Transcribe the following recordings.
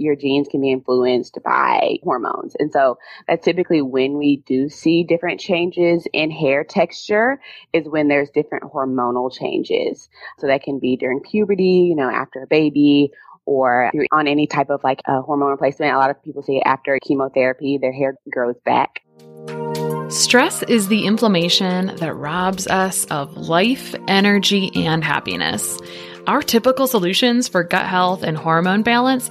your genes can be influenced by hormones. And so that's typically when we do see different changes in hair texture is when there's different hormonal changes. So that can be during puberty, you know, after a baby or on any type of like a hormone replacement. A lot of people say after chemotherapy, their hair grows back. Stress is the inflammation that robs us of life, energy, and happiness. Our typical solutions for gut health and hormone balance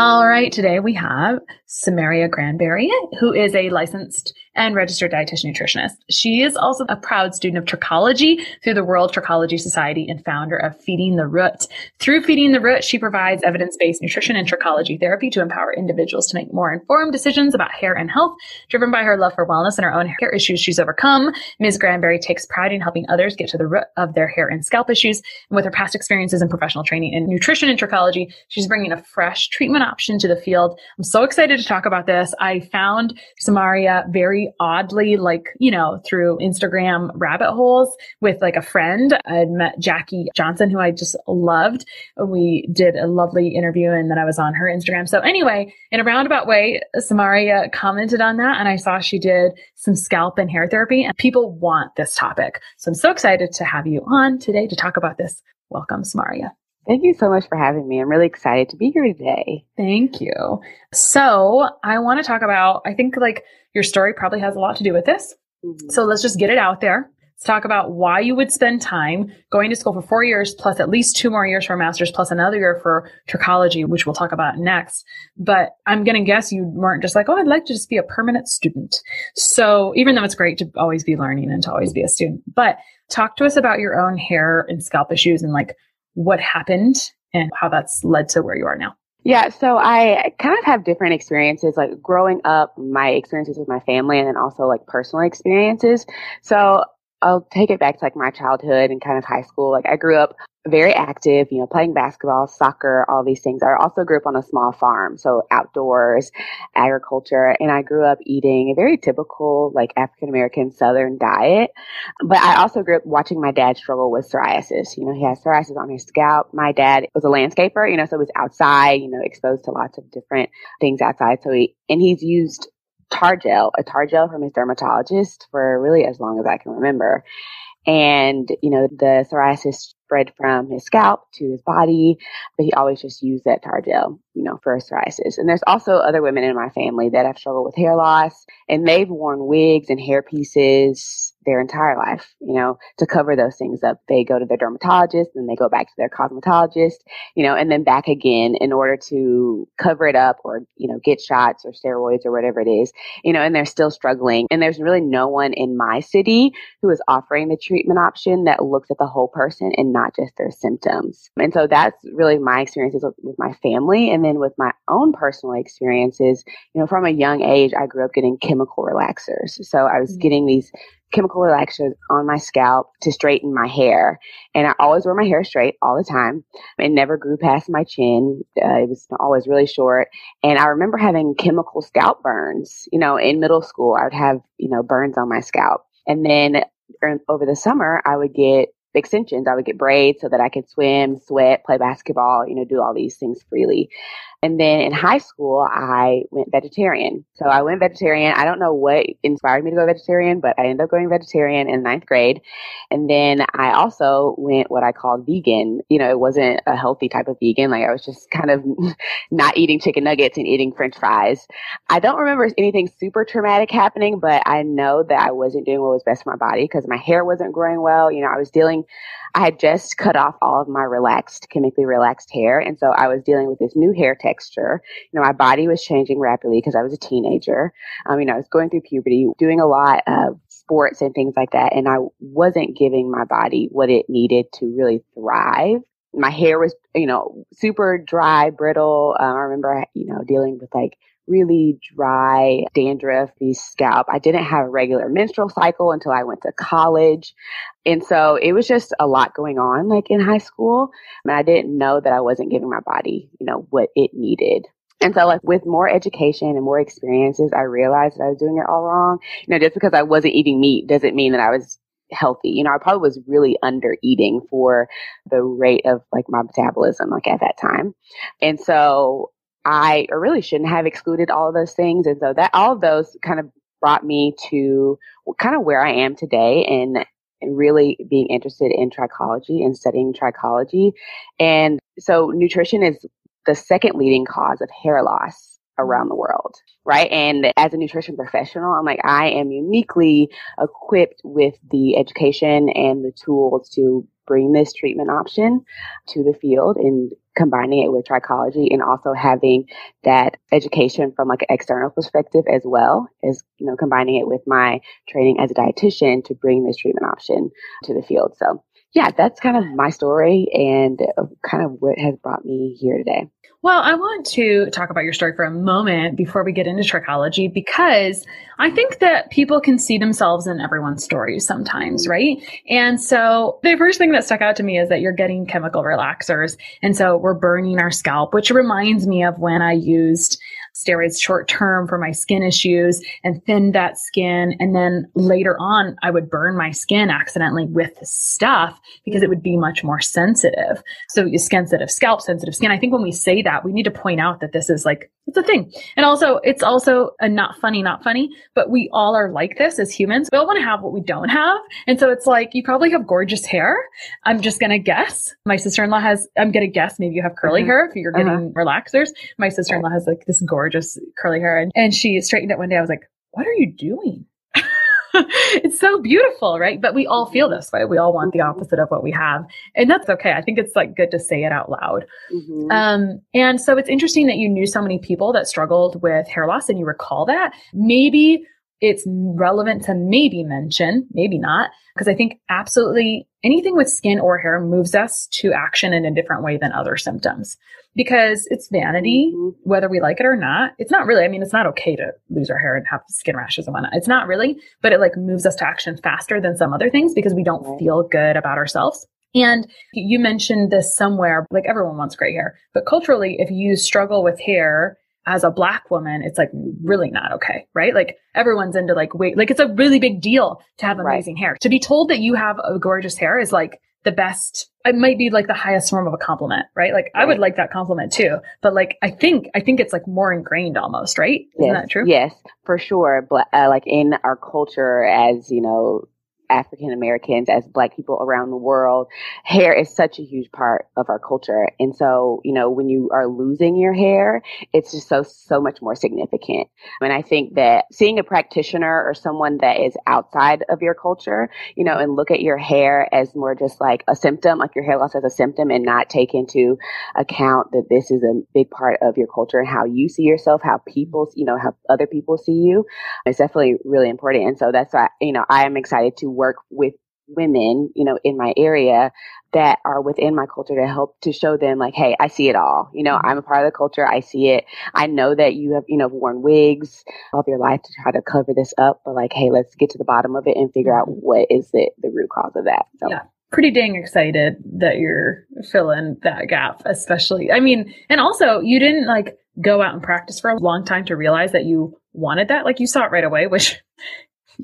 All right, today we have Samaria Granberry, who is a licensed and registered dietitian nutritionist. She is also a proud student of trichology through the World Trichology Society and founder of Feeding the Root. Through Feeding the Root, she provides evidence-based nutrition and trichology therapy to empower individuals to make more informed decisions about hair and health. Driven by her love for wellness and her own hair issues she's overcome, Ms. Granberry takes pride in helping others get to the root of their hair and scalp issues. And with her past experiences and professional training in nutrition and trichology, she's bringing a fresh treatment option to the field. I'm so excited to talk about this. I found Samaria very oddly, like, you know, through Instagram rabbit holes with like a friend. I'd met Jackie Johnson, who I just loved. We did a lovely interview and then I was on her Instagram. So anyway, in a roundabout way, Samaria commented on that and I saw she did some scalp and hair therapy and people want this topic. So I'm so excited to have you on today to talk about this. Welcome, Samaria. Thank you so much for having me. I'm really excited to be here today. Thank you. So, I want to talk about, I think like your story probably has a lot to do with this. Mm-hmm. So, let's just get it out there. Let's talk about why you would spend time going to school for four years, plus at least two more years for a master's, plus another year for trichology, which we'll talk about next. But I'm going to guess you weren't just like, oh, I'd like to just be a permanent student. So even though it's great to always be learning and to always be a student, but talk to us about your own hair and scalp issues and like what happened and how that's led to where you are now. Yeah, so I kind of have different experiences, like growing up, my experiences with my family, and then also like personal experiences. So I'll take it back to like my childhood and kind of high school. Like I grew up very active, you know, playing basketball, soccer, all these things. I also grew up on a small farm, so outdoors, agriculture, and I grew up eating a very typical like African American Southern diet. But I also grew up watching my dad struggle with psoriasis. You know, he has psoriasis on his scalp. My dad was a landscaper, you know, so he was outside, you know, exposed to lots of different things outside. So he, and he's used tar gel, a tar gel from his dermatologist for really as long as I can remember. And, you know, the psoriasis spread from his scalp to his body, but he always just used that tar gel, you know, for psoriasis. And there's also other women in my family that have struggled with hair loss and they've worn wigs and hair pieces their entire life, you know, to cover those things up. They go to their dermatologist and they go back to their cosmetologist, you know, and then back again in order to cover it up or, you know, get shots or steroids or whatever it is, you know, and they're still struggling. And there's really no one in my city who is offering the treatment option that looks at the whole person and not just their symptoms. And so that's really my experiences with, my family. And then with my own personal experiences, you know, from a young age, I grew up getting chemical relaxers. So I was mm-hmm. getting these chemical relaxers on my scalp to straighten my hair. And I always wore my hair straight all the time. It never grew past my chin. Uh, it was always really short. And I remember having chemical scalp burns. You know, in middle school, I would have, you know, burns on my scalp. And then er, over the summer, I would get extensions. I would get braids so that I could swim, sweat, play basketball, you know, do all these things freely. And then in high school, I went vegetarian. So I went vegetarian. I don't know what inspired me to go vegetarian, but I ended up going vegetarian in ninth grade. And then I also went what I called vegan. You know, it wasn't a healthy type of vegan. Like I was just kind of not eating chicken nuggets and eating french fries. I don't remember anything super traumatic happening, but I know that I wasn't doing what was best for my body because my hair wasn't growing well. You know, I was dealing I had just cut off all of my relaxed, chemically relaxed hair. And so I was dealing with this new hair texture. You know, my body was changing rapidly because I was a teenager. Um, you know, I was going through puberty, doing a lot of sports and things like that. And I wasn't giving my body what it needed to really thrive. My hair was, you know, super dry, brittle. Um, I remember, you know, dealing with like really dry, dandruffy scalp. I didn't have a regular menstrual cycle until I went to college. And so it was just a lot going on like in high school. Mean, I didn't know that I wasn't giving my body, you know, what it needed. And so like with more education and more experiences, I realized that I was doing it all wrong. You know, just because I wasn't eating meat doesn't mean that I was healthy. You know, I probably was really under eating for the rate of like my metabolism like at that time. And so I really shouldn't have excluded all of those things. And so that all of those kind of brought me to kind of where I am today and, and really being interested in trichology and studying trichology. And so nutrition is the second leading cause of hair loss around the world, right? And as a nutrition professional, I'm like, I am uniquely equipped with the education and the tools to bring this treatment option to the field and combining it with trichology and also having that education from like an external perspective as well as you know combining it with my training as a dietitian to bring this treatment option to the field. So yeah that's kind of my story and uh, kind of what has brought me here today well, I want to talk about your story for a moment before we get into trichology because I think that people can see themselves in everyone's stories sometimes, right? And so the first thing that stuck out to me is that you're getting chemical relaxers. And so we're burning our scalp, which reminds me of when I used steroids short term for my skin issues and thinned that skin. And then later on, I would burn my skin accidentally with stuff because it would be much more sensitive. So sensitive scalp, sensitive skin. I think when we say that, we need to point out that this is like, it's a thing. And also, it's also a not funny, not funny, but we all are like this as humans. We all want to have what we don't have. And so it's like, you probably have gorgeous hair. I'm just going to guess. My sister-in-law has, I'm going to guess maybe you have curly mm-hmm. hair if you're getting uh-huh. relaxers. My sister-in-law has like this gorgeous gorgeous curly hair. And, and she straightened it one day. I was like, what are you doing? it's so beautiful, right? But we all feel this way. We all want the opposite of what we have. And that's okay. I think it's like good to say it out loud. Mm-hmm. Um, and so it's interesting that you knew so many people that struggled with hair loss and you recall that. Maybe it's relevant to maybe mention, maybe not, because I think absolutely anything with skin or hair moves us to action in a different way than other symptoms because it's vanity, mm-hmm. whether we like it or not. It's not really, I mean, it's not okay to lose our hair and have skin rashes and whatnot. It's not really, but it like moves us to action faster than some other things because we don't feel good about ourselves. And you mentioned this somewhere, like everyone wants gray hair, but culturally, if you struggle with hair, as a black woman, it's like really not okay, right? Like everyone's into like wait, like it's a really big deal to have amazing right. hair. To be told that you have a gorgeous hair is like the best. It might be like the highest form of a compliment, right? Like right. I would like that compliment too, but like I think I think it's like more ingrained almost, right? Isn't that true? Yes, for sure. But uh, like in our culture, as you know, African Americans, as Black people around the world, hair is such a huge part of our culture. And so, you know, when you are losing your hair, it's just so, so much more significant. And I think that seeing a practitioner or someone that is outside of your culture, you know, and look at your hair as more just like a symptom, like your hair loss as a symptom and not take into account that this is a big part of your culture and how you see yourself, how people, you know, how other people see you. It's definitely really important. And so that's why, you know, I am excited to work with women, you know, in my area that are within my culture to help to show them like, hey, I see it all. You know, mm-hmm. I'm a part of the culture. I see it. I know that you have, you know, worn wigs all of your life to try to cover this up, but like, hey, let's get to the bottom of it and figure out mm-hmm. what is the, the root cause of that. So. Yeah. Pretty dang excited that you're filling that gap, especially. I mean, and also you didn't like go out and practice for a long time to realize that you wanted that. Like you saw it right away, which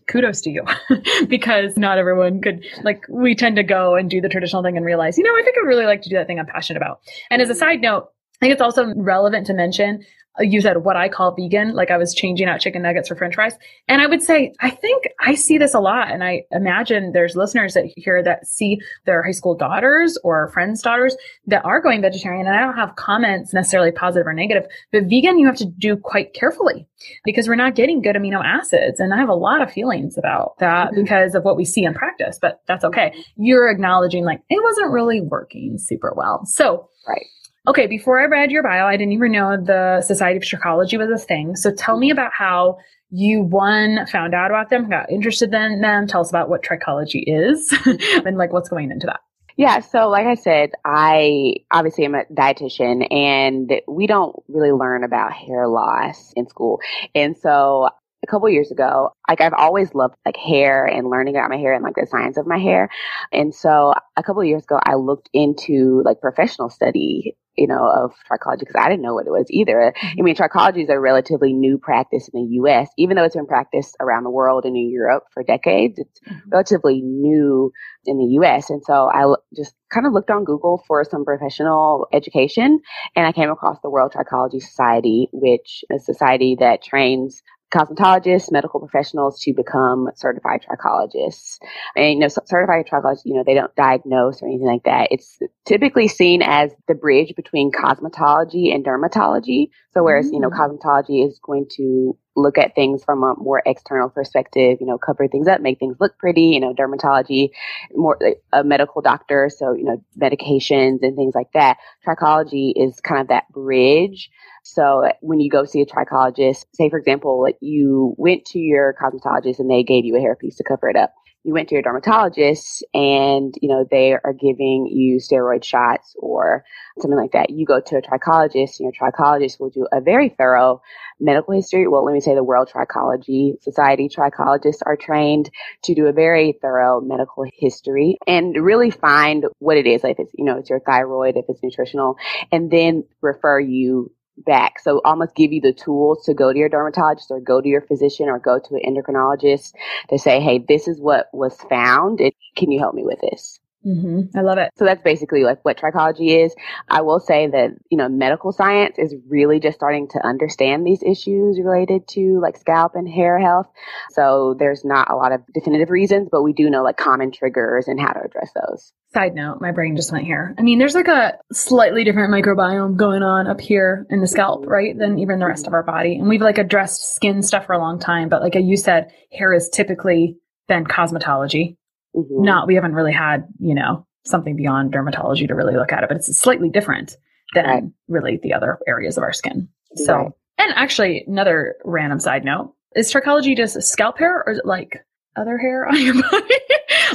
kudos to you. Because not everyone could like we tend to go and do the traditional thing and realize you know i think i really like to do that thing i'm passionate about. And as a side note i think it's also relevant to mention you said what I call vegan, like I was changing out chicken nuggets for french fries. And I would say, I think I see this a lot. And I imagine there's listeners that hear that see their high school daughters or friends' daughters that are going vegetarian. And I don't have comments necessarily positive or negative, but vegan, you have to do quite carefully because we're not getting good amino acids. And I have a lot of feelings about that mm-hmm. because of what we see in practice, but that's okay. You're acknowledging like it wasn't really working super well. So, right. Okay, before I read your bio, I didn't even know the Society of Trichology was a thing. So tell me mm-hmm. about how you one found out about them, got interested in them. Tell us about what trichology is and like what's going into that. Yeah, so like I said, I obviously am a dietitian and we don't really learn about hair loss in school. And so a couple years ago, like I've always loved like hair and learning about my hair and like the science of my hair. And so a couple years ago, I looked into like professional study you know, of trichology because I didn't know what it was either. I mm-hmm. mean, trichology is a relatively new practice in the U.S., even though it's been practiced around the world and in Europe for decades. It's mm-hmm. relatively new in the U.S. And so I just kind of looked on Google for some professional education, and I came across the World Trichology Society, which is a society that trains cosmetologists, medical professionals to become certified trichologists. And, you know, certified trichologists, you know, they don't diagnose or anything like that. It's typically seen as the bridge between cosmetology and dermatology. So whereas, mm. you know, mm. cosmetology is going to look at things from a more external perspective, you know, cover things up, make things look pretty, you know, dermatology, more a medical doctor. So, you know, medications and things like that. Trichology is kind of that bridge so when you go see a trichologist, say for example, you went to your cosmetologist and they gave you a hairpiece to cover it up. You went to your dermatologist and, you know, they are giving you steroid shots or something like that. You go to a trichologist and your trichologist will do a very thorough medical history. Well, let me say the World Trichology Society trichologists are trained to do a very thorough medical history and really find what it is. Like if it's, you know, it's your thyroid, if it's nutritional, and then refer you back. So almost give you the tools to go to your dermatologist or go to your physician or go to an endocrinologist to say, hey, this is what was found. And can you help me with this? Mm-hmm. I love it. So that's basically like what trichology is. I will say that, you know, medical science is really just starting to understand these issues related to like scalp and hair health. So there's not a lot of definitive reasons, but we do know like common triggers and how to address those. Side note, my brain just went here. I mean, there's like a slightly different microbiome going on up here in the scalp, right? Than even the rest of our body. And we've like addressed skin stuff for a long time, but like you said, hair is typically been cosmetology Mm-hmm. Not, we haven't really had, you know, something beyond dermatology to really look at it, but it's slightly different than right. really the other areas of our skin. So, right. and actually, another random side note is trichology just scalp hair or is it like other hair on your body?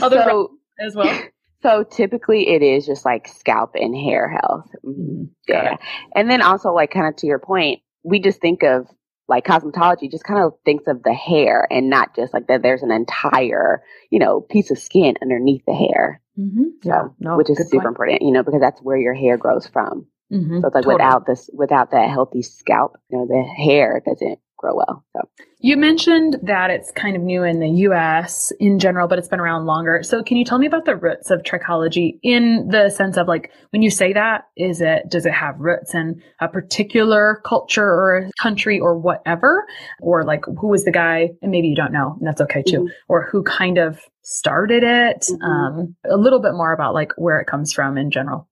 other so, as well? So typically it is just like scalp and hair health. Mm-hmm. Yeah. And then also like kind of to your point, we just think of like cosmetology just kind of thinks of the hair and not just like that there's an entire, you know, piece of skin underneath the hair. Mm-hmm. So, yeah, no, which is super point. important, you know, because that's where your hair grows from. Mm-hmm. So it's like totally. without this, without that healthy scalp, you know, the hair doesn't grow well. So you mentioned that it's kind of new in the US in general, but it's been around longer. So can you tell me about the roots of trichology in the sense of like when you say that, is it does it have roots in a particular culture or a country or whatever? Or like who was the guy, and maybe you don't know, and that's okay too, mm-hmm. or who kind of started it? Mm-hmm. Um, a little bit more about like where it comes from in general.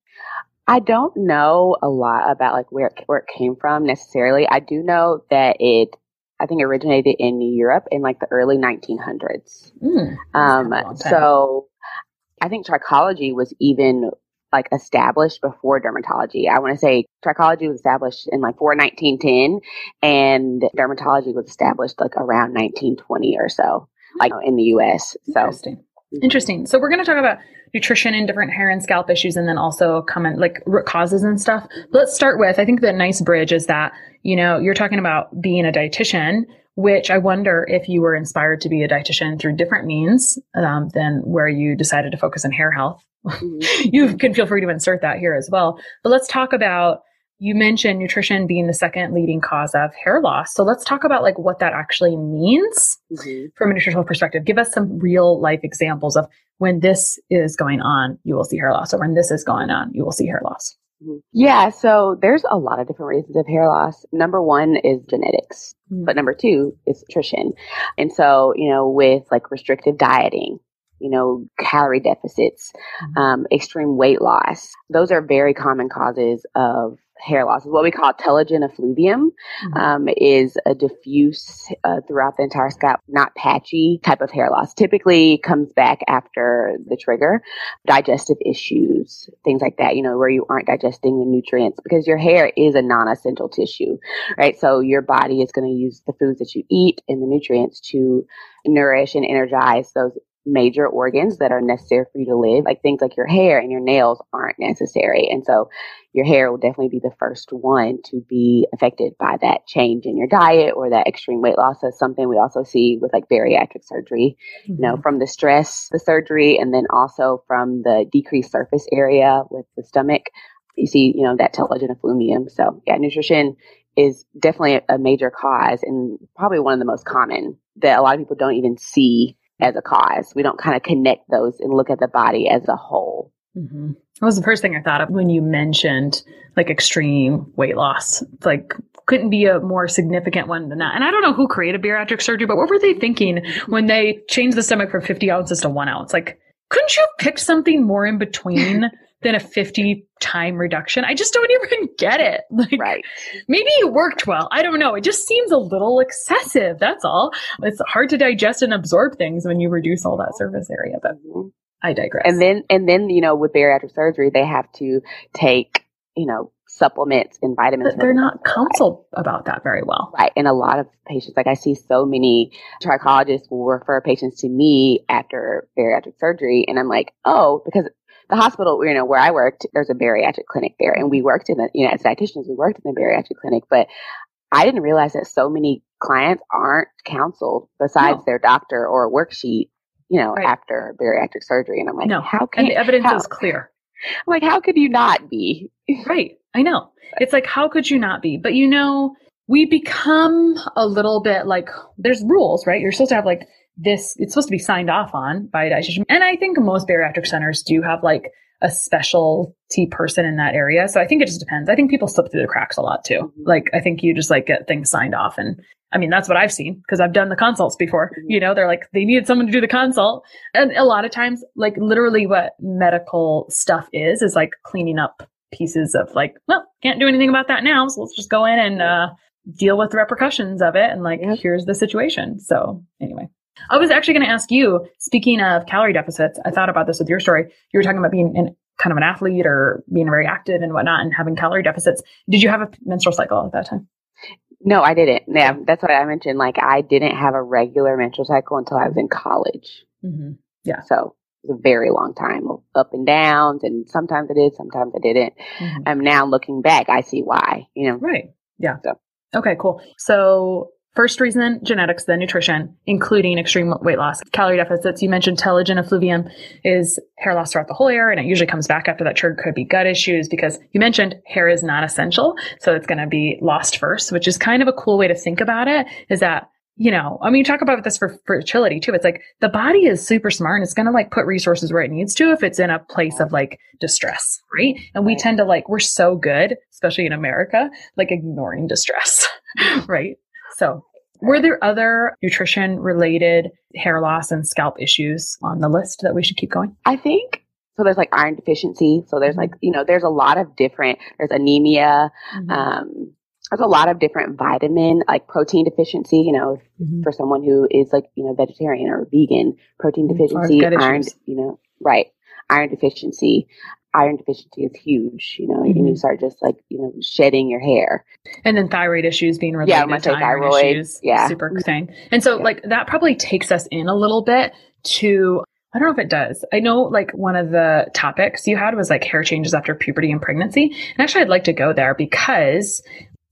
I don't know a lot about like where it, where it came from necessarily. I do know that it, I think, originated in Europe in like the early 1900s. Mm, um, so I think trichology was even like established before dermatology. I want to say trichology was established in like 4 1910 and dermatology was established like around 1920 or so, like in the US. So interesting. So we're going to talk about nutrition and different hair and scalp issues and then also comment like root causes and stuff. Let's start with, I think the nice bridge is that, you know, you're talking about being a dietitian, which I wonder if you were inspired to be a dietitian through different means um, than where you decided to focus on hair health. Mm-hmm. you can feel free to insert that here as well. But let's talk about you mentioned nutrition being the second leading cause of hair loss. So let's talk about like what that actually means mm-hmm. from a nutritional perspective. Give us some real life examples of when this is going on, you will see hair loss, or when this is going on, you will see hair loss. Mm-hmm. Yeah, so there's a lot of different reasons of hair loss. Number one is genetics, mm-hmm. but number two is nutrition. And so, you know, with like restrictive dieting, you know, calorie deficits, mm-hmm. um, extreme weight loss, those are very common causes of hair loss. What we call telogen effluvium mm-hmm. um, is a diffuse uh, throughout the entire scalp not patchy type of hair loss. Typically comes back after the trigger. Digestive issues things like that you know where you aren't digesting the nutrients because your hair is a non-essential tissue right? So your body is going to use the foods that you eat and the nutrients to nourish and energize those major organs that are necessary for you to live. Like things like your hair and your nails aren't necessary. And so your hair will definitely be the first one to be affected by that change in your diet or that extreme weight loss. That's something we also see with like bariatric surgery, mm-hmm. you know, mm-hmm. from the stress, the surgery, and then also from the decreased surface area with the stomach. You see, you know, that telogen effluvium. So yeah, nutrition is definitely a major cause and probably one of the most common that a lot of people don't even see as a cause. We don't kind of connect those and look at the body as a whole. Mm-hmm. That was the first thing I thought of when you mentioned like extreme weight loss. Like couldn't be a more significant one than that. And I don't know who created bariatric surgery, but what were they thinking when they changed the stomach from 50 ounces to one ounce? Like, couldn't you have picked something more in between than a 50 time reduction? I just don't even get it. Like, right. maybe it worked well. I don't know. It just seems a little excessive. That's all. It's hard to digest and absorb things when you reduce all that surface area, but mm-hmm. I digress. And then, and then, you know, with bariatric surgery, they have to take, you know, supplements and vitamins. But they're not counseled about that very well. Right. And a lot of patients, like I see so many trichologists will refer patients to me after bariatric surgery. And I'm like, oh, because the hospital, you know, where I worked, there's a bariatric clinic there. And we worked in the, you know, as dietitians, we worked in the bariatric clinic. But I didn't realize that so many clients aren't counseled besides no. their doctor or a worksheet, you know, right. after bariatric surgery. And I'm like, no. how can and the evidence how? is clear. I'm like, how could you not be? right. I know. It's like, how could you not be? But you know, we become a little bit like, there's rules, right? You're supposed to have like this, it's supposed to be signed off on by a dietitian. And I think most bariatric centers do have like a specialty person in that area. So I think it just depends. I think people slip through the cracks a lot too. Mm-hmm. Like I think you just like get things signed off and I mean, that's what I've seen because I've done the consults before. Mm-hmm. You know, they're like, they needed someone to do the consult. And a lot of times, like literally what medical stuff is, is like cleaning up pieces of like, well, can't do anything about that now. So let's just go in and, uh, deal with the repercussions of it. And like, here's the situation. So anyway. I was actually going to ask you, speaking of calorie deficits, I thought about this with your story. You were talking about being in kind of an athlete or being very active and whatnot and having calorie deficits. Did you have a menstrual cycle at that time? No, I didn't. Yeah, that's what I mentioned. Like, I didn't have a regular menstrual cycle until I was in college. Mm-hmm. Yeah. So it was a very long time of up and downs, and sometimes I did, sometimes I didn't. Mm-hmm. now looking back, I see why. You know. Right. Yeah. So. Okay. Cool. So First reason, genetics, then nutrition, including extreme weight loss, calorie deficits. You mentioned telogen effluvium is hair loss throughout the whole hair, and it usually comes back after that trigger. Could be gut issues because you mentioned hair is not essential, so it's going to be lost first, which is kind of a cool way to think about it. Is that you know, I mean, you talk about this for fertility too. It's like the body is super smart and it's going to like put resources where it needs to if it's in a place of like distress, right? And we tend to like, we're so good, especially in America, like ignoring distress, right? So were there other nutrition related hair loss and scalp issues on the list that we should keep going? I think so there's like iron deficiency. So there's like, you know, there's a lot of different, there's anemia, mm-hmm. um, there's a lot of different vitamin, like protein deficiency, you know, mm-hmm. for someone who is like, you know, vegetarian or vegan, protein mm-hmm. deficiency, iron, you know, right. Iron deficiency. Iron deficiency is huge, you know, mm-hmm. and you mm-hmm. start just like, you know, shedding your hair. And then thyroid issues being related yeah, to iron thyroid, issues. Yeah. Super thing. And so yeah. like that probably takes us in a little bit to I don't know if it does. I know like one of the topics you had was like hair changes after puberty and pregnancy. And actually I'd like to go there because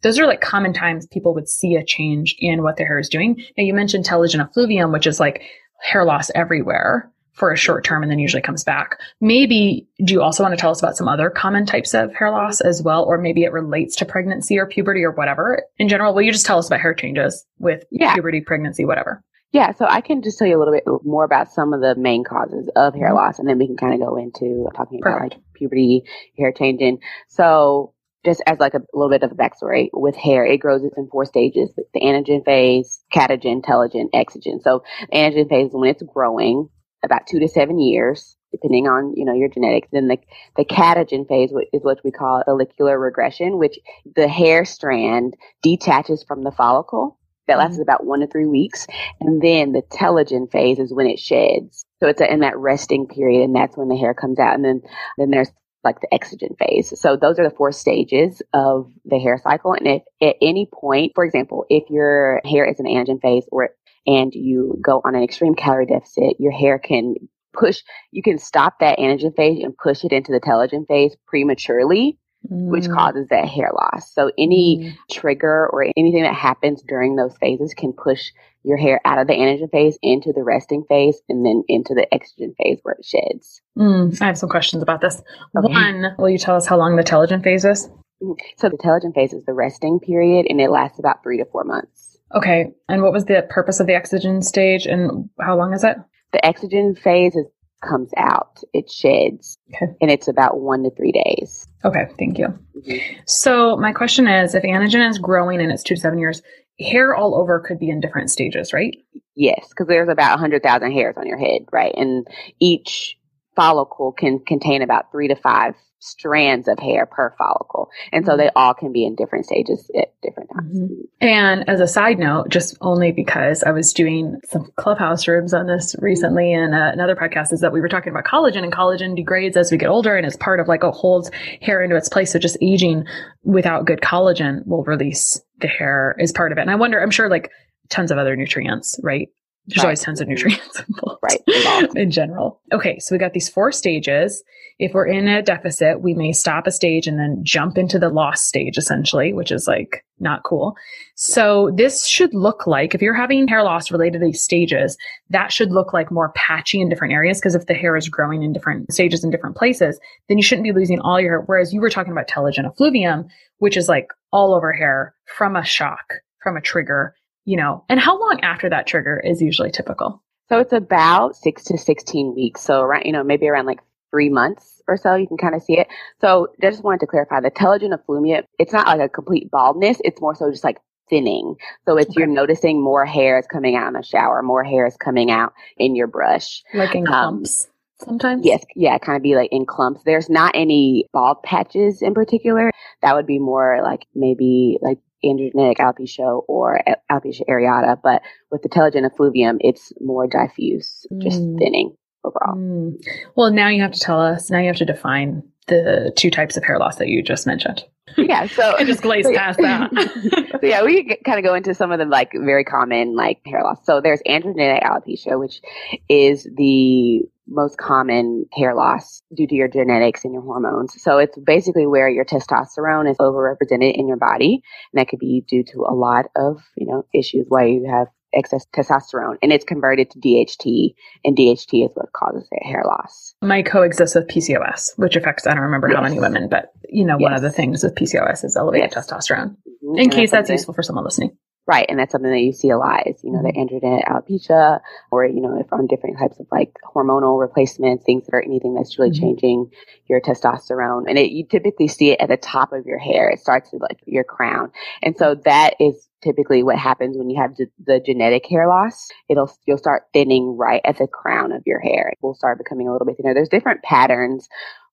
those are like common times people would see a change in what their hair is doing. Now you mentioned telogen effluvium, which is like hair loss everywhere for a short term and then usually comes back. Maybe do you also want to tell us about some other common types of hair loss as well? Or maybe it relates to pregnancy or puberty or whatever in general? Will you just tell us about hair changes with yeah. puberty, pregnancy, whatever? Yeah, so I can just tell you a little bit more about some of the main causes of hair mm-hmm. loss, and then we can kind of go into talking Perfect. about like puberty, hair changing. So just as like a little bit of a backstory with hair, it grows in four stages: the anagen phase, catagen, telogen, exogen. So anagen phase is when it's growing, about two to seven years, depending on you know your genetics. Then the the catagen phase is what we call follicular regression, which the hair strand detaches from the follicle. That lasts mm-hmm. about one to three weeks, and then the telogen phase is when it sheds. So it's in that resting period, and that's when the hair comes out. And then then there's like the exogen phase. So those are the four stages of the hair cycle. And if at any point, for example, if your hair is an anagen phase or and you go on an extreme calorie deficit, your hair can push, you can stop that anagen phase and push it into the telogen phase prematurely, mm. which causes that hair loss. So any mm. trigger or anything that happens during those phases can push your hair out of the anagen phase into the resting phase and then into the exogen phase where it sheds. Mm, I have some questions about this. Okay. One, will you tell us how long the telogen phase is? Mm-hmm. So the telogen phase is the resting period and it lasts about three to four months. Okay. And what was the purpose of the exogen stage and how long is it? The exogen phase is, comes out, it sheds, okay. and it's about one to three days. Okay, thank you. Mm-hmm. So my question is, if anagen is growing and it's two to seven years, hair all over could be in different stages, right? Yes, because there's about 100,000 hairs on your head, right? And each follicle can contain about three to five strands of hair per follicle. And so they mm-hmm. all can be in different stages at different times. Mm-hmm. And as a side note, just only because I was doing some clubhouse rooms on this recently and uh, another podcast is that we were talking about collagen and collagen degrades as we get older and is part of like a holds hair into its place. So just aging without good collagen will release the hair is part of it. And I wonder, I'm sure like tons of other nutrients, right? There's right. always tons of nutrients involved. Right. in general. Okay. So we got these four stages. If we're in a deficit, we may stop a stage and then jump into the loss stage essentially, which is like not cool. So this should look like if you're having hair loss related to these stages, that should look like more patchy in different areas. Cause if the hair is growing in different stages in different places, then you shouldn't be losing all your hair. Whereas you were talking about telogen effluvium, which is like all over hair from a shock, from a trigger you know, and how long after that trigger is usually typical? So it's about six to 16 weeks. So around, you know, maybe around like three months or so, you can kind of see it. So I just wanted to clarify the telogen effluvium, it's not like a complete baldness. It's more so just like thinning. So it's okay. you're noticing more hair is coming out in the shower, more hair is coming out in your brush. Like in um, clumps. Um, sometimes? Yes, yeah, kind of be like in clumps. There's not any bald patches in particular. That would be more like maybe like androgenetic alopecia or alopecia areata, but with the telogen effluvium, it's more diffuse, just mm. thinning overall. Mm. Well, now you have to tell us, now you have to define the two types of hair loss that you just mentioned. Yeah, so I just glazed so, past that. so yeah, we kind of go into some of the like very common like hair loss. So there's androgenetic alopecia, which is the most common hair loss due to your genetics and your hormones. So it's basically where your testosterone is overrepresented in your body. And that could be due to a lot of, you know, issues why you have excess testosterone and it's converted to DHT and DHT is what causes hair loss. My coexists with PCOS, which affects I don't remember yes. how many women, but you know, yes. one of the things with PCOS is elevated yes. testosterone. Mm-hmm. In and case that's useful for someone listening. Right. And that's something that you see a lot is, you know, the mm-hmm. androgen alopecia or, you know, if on different types of like hormonal replacements, things that are anything that's really mm-hmm. changing your testosterone. And it, you typically see it at the top of your hair. It starts with like your crown. And so that is typically what happens when you have the, the genetic hair loss. It'll, you'll start thinning right at the crown of your hair. It will start becoming a little bit thinner. There's different patterns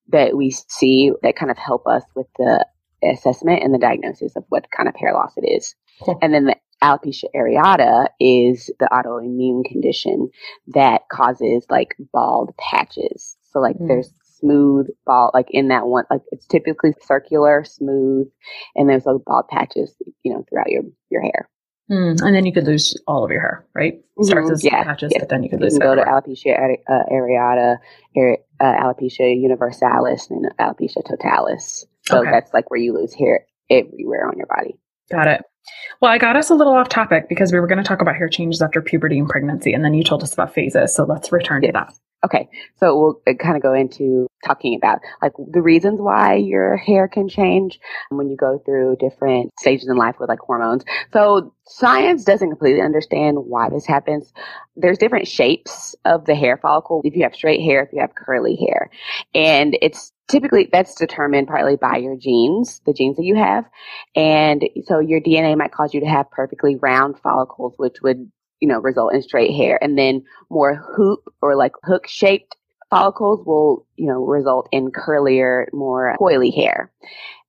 that we see that kind of help us with the assessment and the diagnosis of what kind of hair loss it is. And then the alopecia areata is the autoimmune condition that causes like bald patches. So like mm. there's smooth bald, like in that one, like it's typically circular, smooth, and there's those bald patches, you know, throughout your, your hair. Mm. And then you could lose all of your hair, right? Mm-hmm. Starts as yeah, patches, but then you could lose. You go to alopecia uh, areata, uh, alopecia universalis, and alopecia totalis. So okay. that's like where you lose hair everywhere on your body. Got it. Well, I got us a little off topic because we were going to talk about hair changes after puberty and pregnancy, and then you told us about phases. So let's return to that. Okay. So we'll uh, kind of go into talking about like the reasons why your hair can change when you go through different stages in life with like hormones. So science doesn't completely understand why this happens. There's different shapes of the hair follicle. If you have straight hair, if you have curly hair, and it's typically that's determined partly by your genes, the genes that you have. And so your DNA might cause you to have perfectly round follicles, which would, you know, result in straight hair. And then more hoop or like hook shaped follicles will, you know, result in curlier, more coily hair.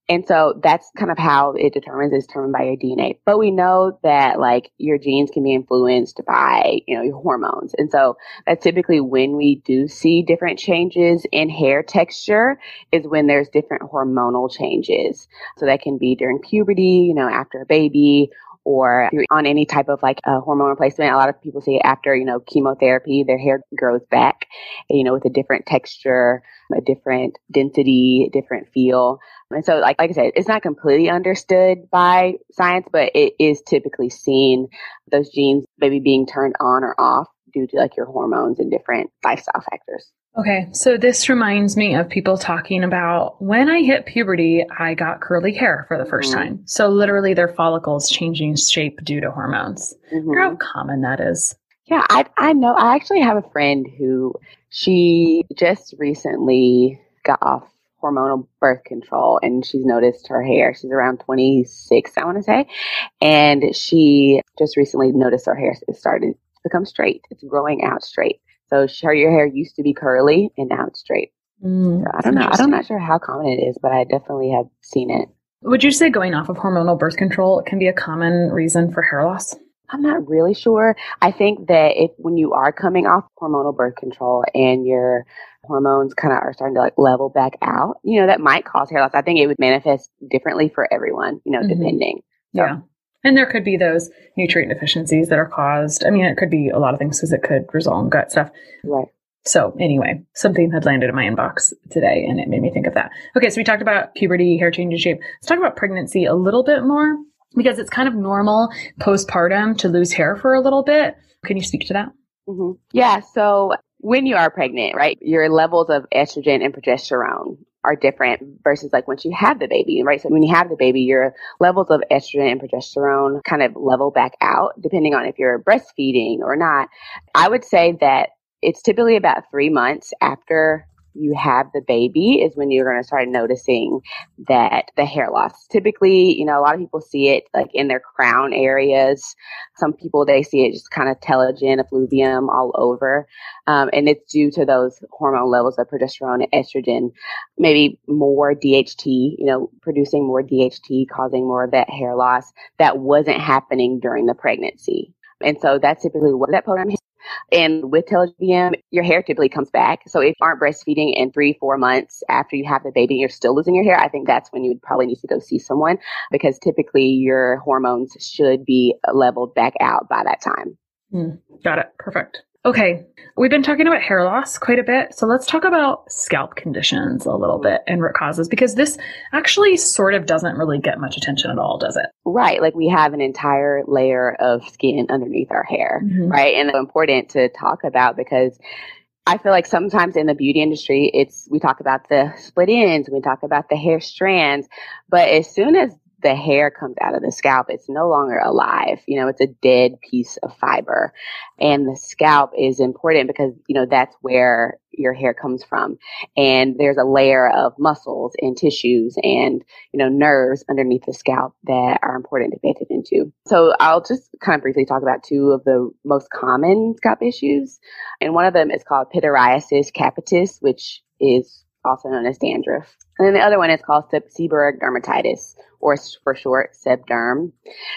And so that's kind of how it determines is determined by your DNA. But we know that like your genes can be influenced by, you know, your hormones. And so that's typically when we do see different changes in hair texture is when there's different hormonal changes. So that can be during puberty, you know, after a baby or on any type of like hormone replacement. A lot of people say after, you know, chemotherapy, their hair grows back, you know, with a different texture, a different density, a different feel. And so, like, like I said, it's not completely understood by science, but it is typically seen those genes maybe being turned on or off due to like your hormones and different lifestyle factors. Okay, so this reminds me of people talking about when I hit puberty, I got curly hair for the 1st mm-hmm. time. So literally their follicles changing shape due to hormones. Mm-hmm. how common that is. Yeah, I I know. I actually have a friend who she just recently got off hormonal birth control and she's noticed her hair. She's around 26, I want to say. And she just recently noticed her hair is starting to become straight. It's growing out straight. So her your hair used to be curly and now it's straight. Mm, so I don't know. I'm not sure how common it is, but I definitely have seen it. Would you say going off of hormonal birth control can be a common reason for hair loss? I'm not really sure. I think that if when you are coming off hormonal birth control and your hormones kind of are starting to like level back out, you know, that might cause hair loss. I think it would manifest differently for everyone, you know, mm-hmm. depending. So. Yeah. And there could be those nutrient deficiencies that are caused. I mean, it could be a lot of things because it could result in gut stuff. Right. So anyway, something had landed in my inbox today and it made me think of that. Okay. So we talked about puberty, hair change and shape. Let's talk about pregnancy a little bit more because it's kind of normal postpartum to lose hair for a little bit. Can you speak to that? Mm-hmm. Yeah. So when you are pregnant, right, your levels of estrogen and progesterone are different versus like once you have the baby, right? So when you have the baby, your levels of estrogen and progesterone kind of level back out depending on if you're breastfeeding or not. I would say that it's typically about three months after you have the baby is when you're going to start noticing that the hair loss. Typically, you know, a lot of people see it like in their crown areas. Some people, they see it just kind of telogen, effluvium all over. Um, and it's due to those hormone levels of progesterone and estrogen, maybe more DHT, you know, producing more DHT, causing more of that hair loss that wasn't happening during the pregnancy. And so that's typically what that program and with telogen, your hair typically comes back. So if you aren't breastfeeding in three, four months after you have the baby, you're still losing your hair. I think that's when you would probably need to go see someone because typically your hormones should be leveled back out by that time. Mm, got it. Perfect. Okay, we've been talking about hair loss quite a bit. So let's talk about scalp conditions a little bit and root causes because this actually sort of doesn't really get much attention at all, does it? Right. Like we have an entire layer of skin underneath our hair, mm-hmm. right? And important to talk about because I feel like sometimes in the beauty industry, it's, we talk about the split ends, we talk about the hair strands, but as soon as the hair comes out of the scalp, it's no longer alive. You know, it's a dead piece of fiber. And the scalp is important because, you know, that's where your hair comes from. And there's a layer of muscles and tissues and, you know, nerves underneath the scalp that are important to pay attention to. So I'll just kind of briefly talk about two of the most common scalp issues. And one of them is called pityriasis capitis, which is also known as dandruff. And then the other one is called seborrheic dermatitis, or for short, sebderm.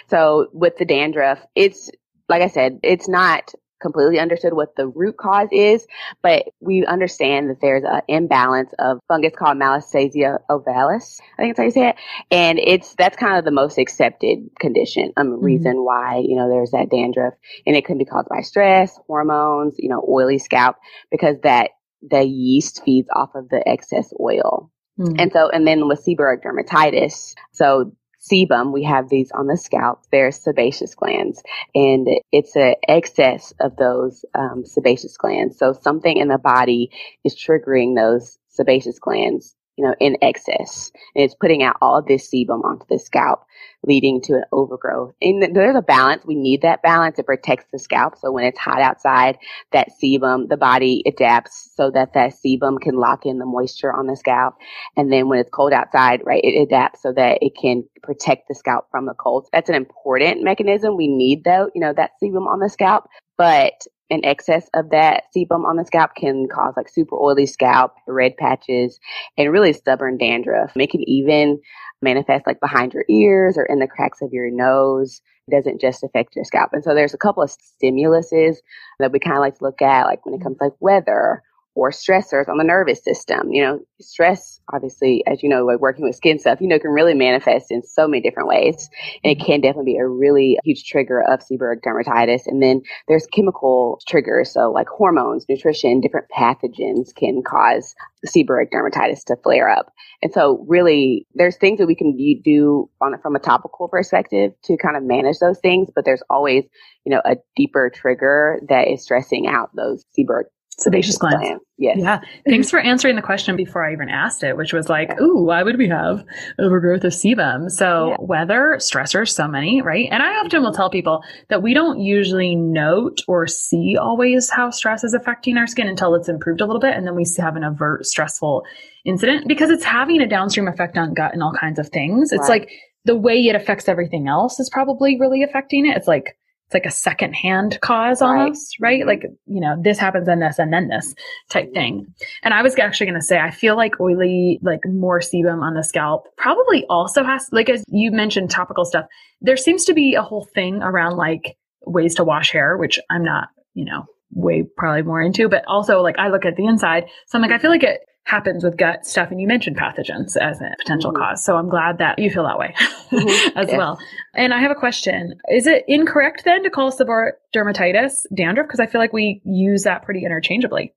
So with the dandruff, it's, like I said, it's not completely understood what the root cause is, but we understand that there's an imbalance of fungus called Malassezia ovalis. I think that's how you say it. And it's, that's kind of the most accepted condition, um, mm-hmm. reason why, you know, there's that dandruff and it can be caused by stress, hormones, you know, oily scalp because that the yeast feeds off of the excess oil. Mm. And so, and then with seborrheic dermatitis, so sebum, we have these on the scalp. They're sebaceous glands, and it's an excess of those um, sebaceous glands. So something in the body is triggering those sebaceous glands you know, in excess. And it's putting out all this sebum onto the scalp, leading to an overgrowth. And there's a balance. We need that balance. It protects the scalp. So when it's hot outside, that sebum, the body adapts so that that sebum can lock in the moisture on the scalp. And then when it's cold outside, right, it adapts so that it can protect the scalp from the cold. That's an important mechanism. We need though, you know, that sebum on the scalp. But an excess of that sebum on the scalp can cause like super oily scalp, red patches, and really stubborn dandruff. It can even manifest like behind your ears or in the cracks of your nose. It doesn't just affect your scalp. And so there's a couple of stimuluses that we kind of like to look at, like when it mm-hmm. comes to like weather or stressors on the nervous system. You know, stress, obviously, as you know, like working with skin stuff, you know, can really manifest in so many different ways. And it mm-hmm. can definitely be a really huge trigger of seborrheic dermatitis. And then there's chemical triggers. So like hormones, nutrition, different pathogens can cause seborrheic dermatitis to flare up. And so really there's things that we can do on it from a topical perspective to kind of manage those things, but there's always, you know, a deeper trigger that is stressing out those seborrheic Sebaceous glands. gland. Yes. Yeah. Thanks for answering the question before I even asked it, which was like, ooh, why would we have overgrowth of sebum? So yeah. weather, stressors, so many, right? And I often will tell people that we don't usually note or see always how stress is affecting our skin until it's improved a little bit. And then we have an overt stressful incident because it's having a downstream effect on gut and all kinds of things. It's right. like the way it affects everything else is probably really affecting it. It's like, it's like a second hand cause almost, right? right? Like, you know, this happens and this and then this type thing. And I was actually going to say, I feel like oily, like more sebum on the scalp probably also has, like, as you mentioned, topical stuff. There seems to be a whole thing around like ways to wash hair, which I'm not, you know, way probably more into, but also like I look at the inside. So I'm like, I feel like it, happens with gut stuff. And you mentioned pathogens as a potential mm-hmm. cause. So I'm glad that you feel that way mm-hmm. as yes. well. And I have a question. Is it incorrect then to call seborrheic dermatitis dandruff? Because I feel like we use that pretty interchangeably.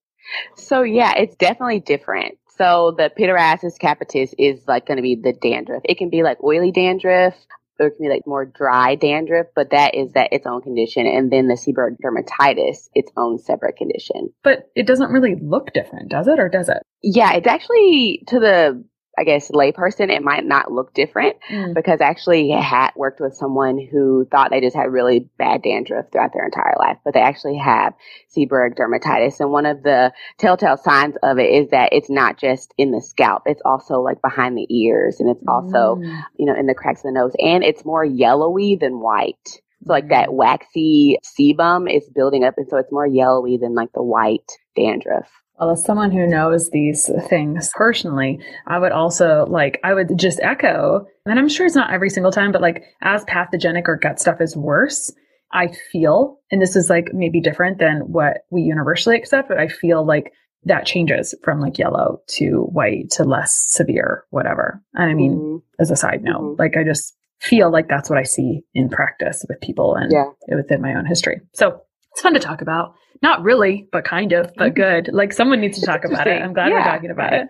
So yeah, it's definitely different. So the pityriasis capitis is like going to be the dandruff. It can be like oily dandruff, it can be like more dry dandruff, but that is that its own condition. And then the seborrheic dermatitis, its own separate condition. But it doesn't really look different, does it? Or does it? Yeah, it's actually to the I guess, layperson, it might not look different mm. because I actually had worked with someone who thought they just had really bad dandruff throughout their entire life, but they actually have seborrheic dermatitis. And one of the telltale signs of it is that it's not just in the scalp. It's also like behind the ears and it's also, mm. you know, in the cracks of the nose and it's more yellowy than white. So like that mm. waxy sebum is building up and so it's more yellowy than like the white dandruff. Well, as someone who knows these things personally, I would also like, I would just echo, and I'm sure it's not every single time, but like as pathogenic or gut stuff is worse, I feel, and this is like maybe different than what we universally accept, but I feel like that changes from like yellow to white to less severe, whatever. And I mean, mm-hmm. as a side note, mm-hmm. like I just feel like that's what I see in practice with people and yeah. within my own history. So It's fun to talk about. Not really, but kind of, but Mm-hmm. good. Like someone needs to talk about it. I'm glad we're talking about right. it.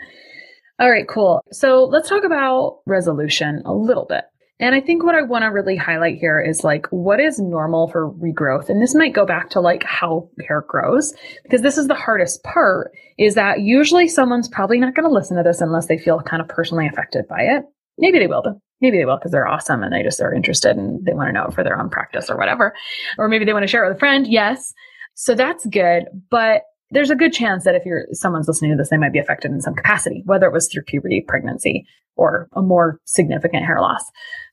All right, cool. So let's talk about resolution a little bit. And I think what I want to really highlight here is like what is normal for regrowth. And this might go back to like how hair grows because this is the hardest part is that usually someone's probably not going to listen to this unless they feel kind of personally affected by it. Maybe they will, but maybe they will because they're awesome and they just are interested and they want to know it for their own practice or whatever. Or maybe they want to share it with a friend. Yes. So that's good. But there's a good chance that if you're someone's listening to this, they might be affected in some capacity, whether it was through puberty, pregnancy, or a more significant hair loss.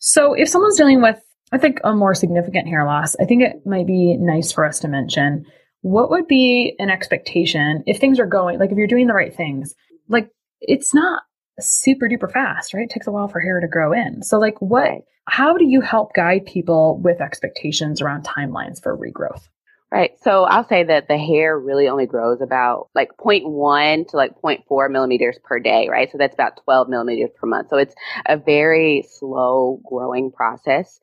So if someone's dealing with, I think, a more significant hair loss, I think it might be nice for us to mention what would be an expectation if things are going, like if you're doing the right things, like it's not super duper fast, right? It takes a while for hair to grow in. So like what, Right. how do you help guide people with expectations around timelines for regrowth? Right. So I'll say that the hair really only grows about like 0.1 to like 0.4 millimeters per day, right? So that's about 12 millimeters per month. So it's a very slow growing process.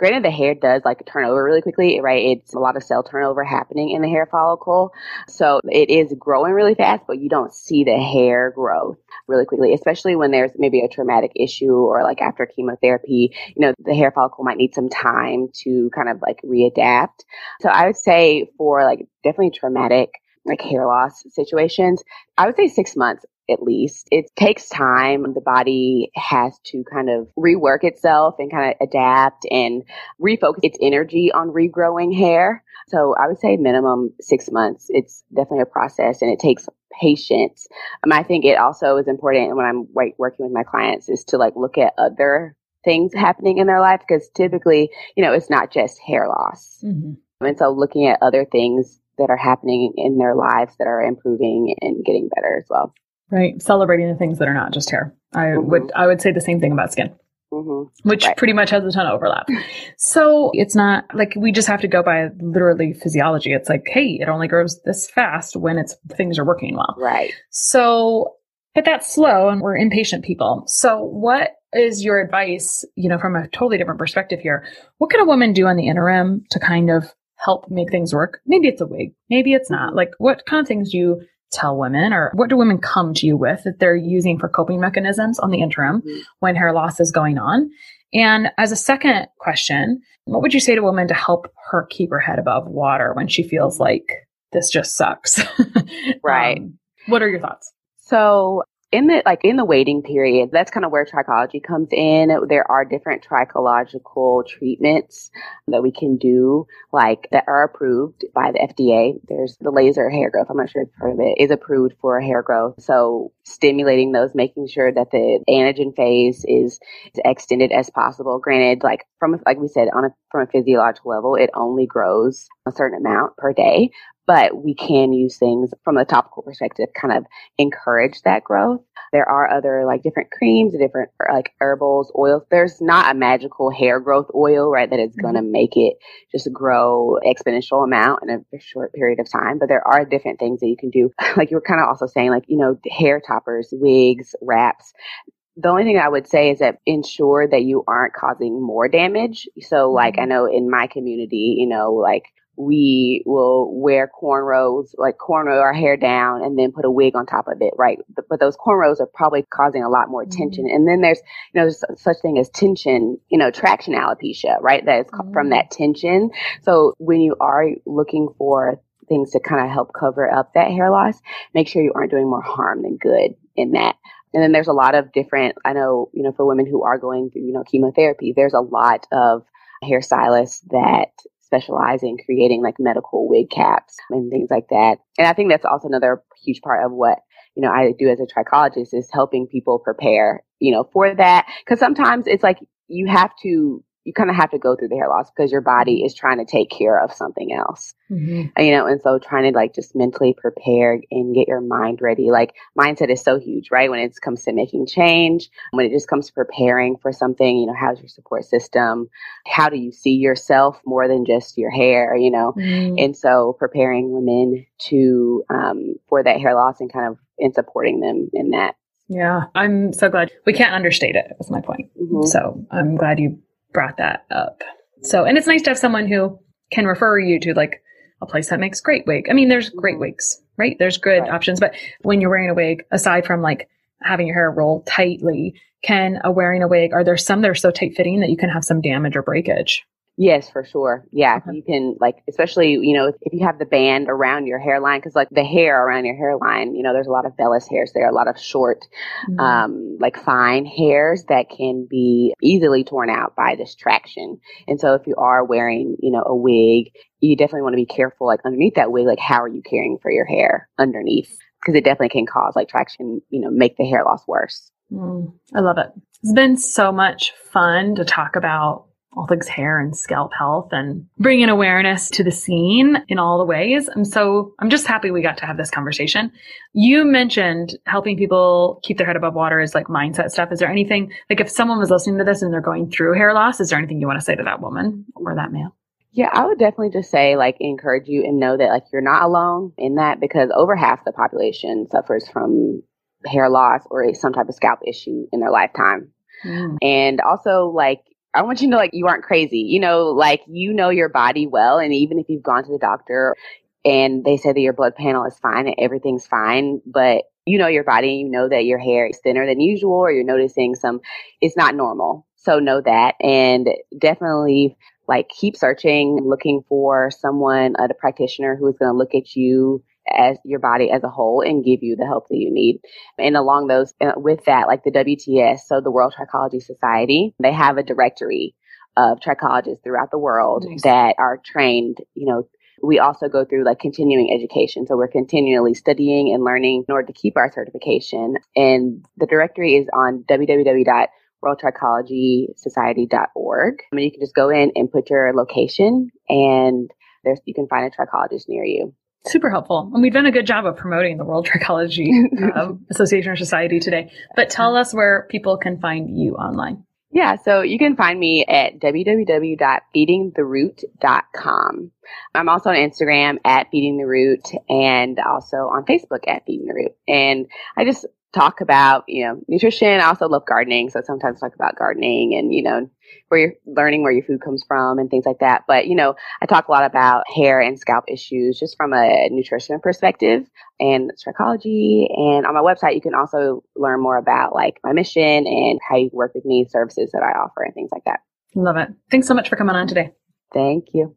Granted, the hair does like turn over really quickly, right? It's a lot of cell turnover happening in the hair follicle. So it is growing really fast, but you don't see the hair growth really quickly, especially when there's maybe a traumatic issue or like after chemotherapy, you know, the hair follicle might need some time to kind of like readapt. So I would say for like definitely traumatic like hair loss situations, I would say six months at least. It takes time. The body has to kind of rework itself and kind of adapt and refocus its energy on regrowing hair. So I would say minimum six months. It's definitely a process and it takes patience. Um, I think it also is important when I'm like, working with my clients is to like look at other things happening in their life because typically, you know, it's not just hair loss. Mm-hmm. And so looking at other things that are happening in their lives that are improving and getting better as well. Right. Celebrating the things that are not just hair. I Mhm. would I would say the same thing about skin, hmm which Right. pretty much has a ton of overlap. So it's not like we just have to go by literally physiology. It's like, hey, it only grows this fast when it's things are working well. Right. So, but that's slow and we're impatient people. So what is your advice, you know, from a totally different perspective here? What can a woman do on the interim to kind of help make things work? Maybe it's a wig. Maybe it's not. Like what kind of things do you tell women or what do women come to you with that they're using for coping mechanisms on the interim Mhm. when hair loss is going on? And as a second question, what would you say to a woman to help her keep her head above water when she feels like this just sucks? Right. Um, what are your thoughts? So in the like in the waiting period, that's kind of where trichology comes in. There are different trichological treatments that we can do, like that are approved by the FDA. There's the laser hair growth. I'm not sure if of it. Is approved for hair growth. So stimulating those, making sure that the anagen phase is extended as possible. Granted, like from like we said, on a from a physiological level, it only grows a certain amount per day but we can use things from a topical perspective, kind of encourage that growth. There are other like different creams, different like herbals, oils. There's not a magical hair growth oil, right? That is going to mm-hmm. make it just grow exponential amount in a short period of time. But there are different things that you can do. Like you were kind of also saying, like, you know, hair toppers, wigs, wraps the only thing I would say is that ensure that you aren't causing more damage. So, like, I mm-hmm. know in my community, you know, like we will wear cornrows, like cornrow our hair down and then put a wig on top of it, right? But, those cornrows are probably causing a lot more tension. Mm-hmm. And then there's, you know, there's such thing as tension, you know, traction alopecia, right? That is ca- from mm-hmm. that tension. So when you are looking for things to kind of help cover up that hair loss, make sure you aren't doing more harm than good in that. And then there's a lot of different, I know, you know, for women who are going through, you know, chemotherapy, there's a lot of hairstylists that specialize in creating like medical wig caps and things like that. And I think that's also another huge part of what, you know, I do as a trichologist is helping people prepare, you know, for that. Cause sometimes it's like you have to, you kind of have to go through the hair loss because your body is trying to take care of something else you know, and so trying to like just mentally prepare and get your mind ready. Like mindset is so huge, right? When it comes to making change, when it just comes to preparing for something, you know, how's your support system? How do you see yourself more than just your hair, you know? Mhm. And so preparing women to, um, for that hair loss and kind of, and supporting them in that. Yeah, I'm so glad we can't understate it. Was my point. Mhm. So I'm glad you brought that up. So, and it's nice to have someone who can refer you to like a place that makes great wig. I mean, there's great Mhm. wigs, right? There's good Right. options, but when you're wearing a wig, aside from like having your hair roll tightly, can a wearing a wig, are there some that are so tight fitting that you can have some damage or breakage? Yes, for sure. Yeah, Okay. you can like, especially you know, if, you have the band around your hairline, because like the hair around your hairline, you know, there's a lot of vellus hairs there, a lot of short, Mm. um, like fine hairs that can be easily torn out by this traction. And so, if you are wearing, you know, a wig, you definitely want to be careful, like underneath that wig, like how are you caring for your hair underneath? Because it definitely can cause like traction, you know, make the hair loss worse. Mm, I love it. It's been so much fun to talk about all things hair and scalp health and bringing awareness to the scene in all the ways. I'm so, I'm just happy we got to have this conversation. You mentioned helping people keep their head above water is like mindset stuff. Is there anything, like if someone was listening to this and they're going through hair loss, is there anything you want to say to that woman or that man? Yeah, I would definitely just say like encourage you and know that like you're not alone in that because over half the population suffers from hair loss or some type of scalp issue in their lifetime. Mm. And also like I want you to know like you aren't crazy. You know, like you know your body well and even if you've gone to the doctor and they say that your blood panel is fine and everything's fine, but you know your body, you know that your hair is thinner than usual or you're noticing some it's not normal. So know that and definitely like keep searching, looking for someone, uh, a practitioner who is going to look at you as your body as a whole and give you the help that you need. And along those, uh, with that, like the WTS, so the World Trichology Society, they have a directory of trichologists throughout the world Nice. that are trained, you know, we also go through like continuing education. So we're continually studying and learning in order to keep our certification. And the directory is on www.worldtrichology.society.org. I mean, you can just go in and put your location and there's, you can find a trichologist near you. Super helpful. And we've done a good job of promoting the World Trichology um, Association or Society today. But tell us where people can find you online. Yeah, so you can find me at www.feedingtheroot.com. I'm also on Instagram at Feeding the Root and also on Facebook at Feeding the Root. And I just talk about, you know, nutrition. I also love gardening. So sometimes talk about gardening and, you know, where you're learning where your food comes from and things like that. But, you know, I talk a lot about hair and scalp issues just from a nutrition perspective and psychology. And on my website, you can also learn more about like my mission and how you work with me, services that I offer and things like that. Love it. Thanks so much for coming on today. Thank you.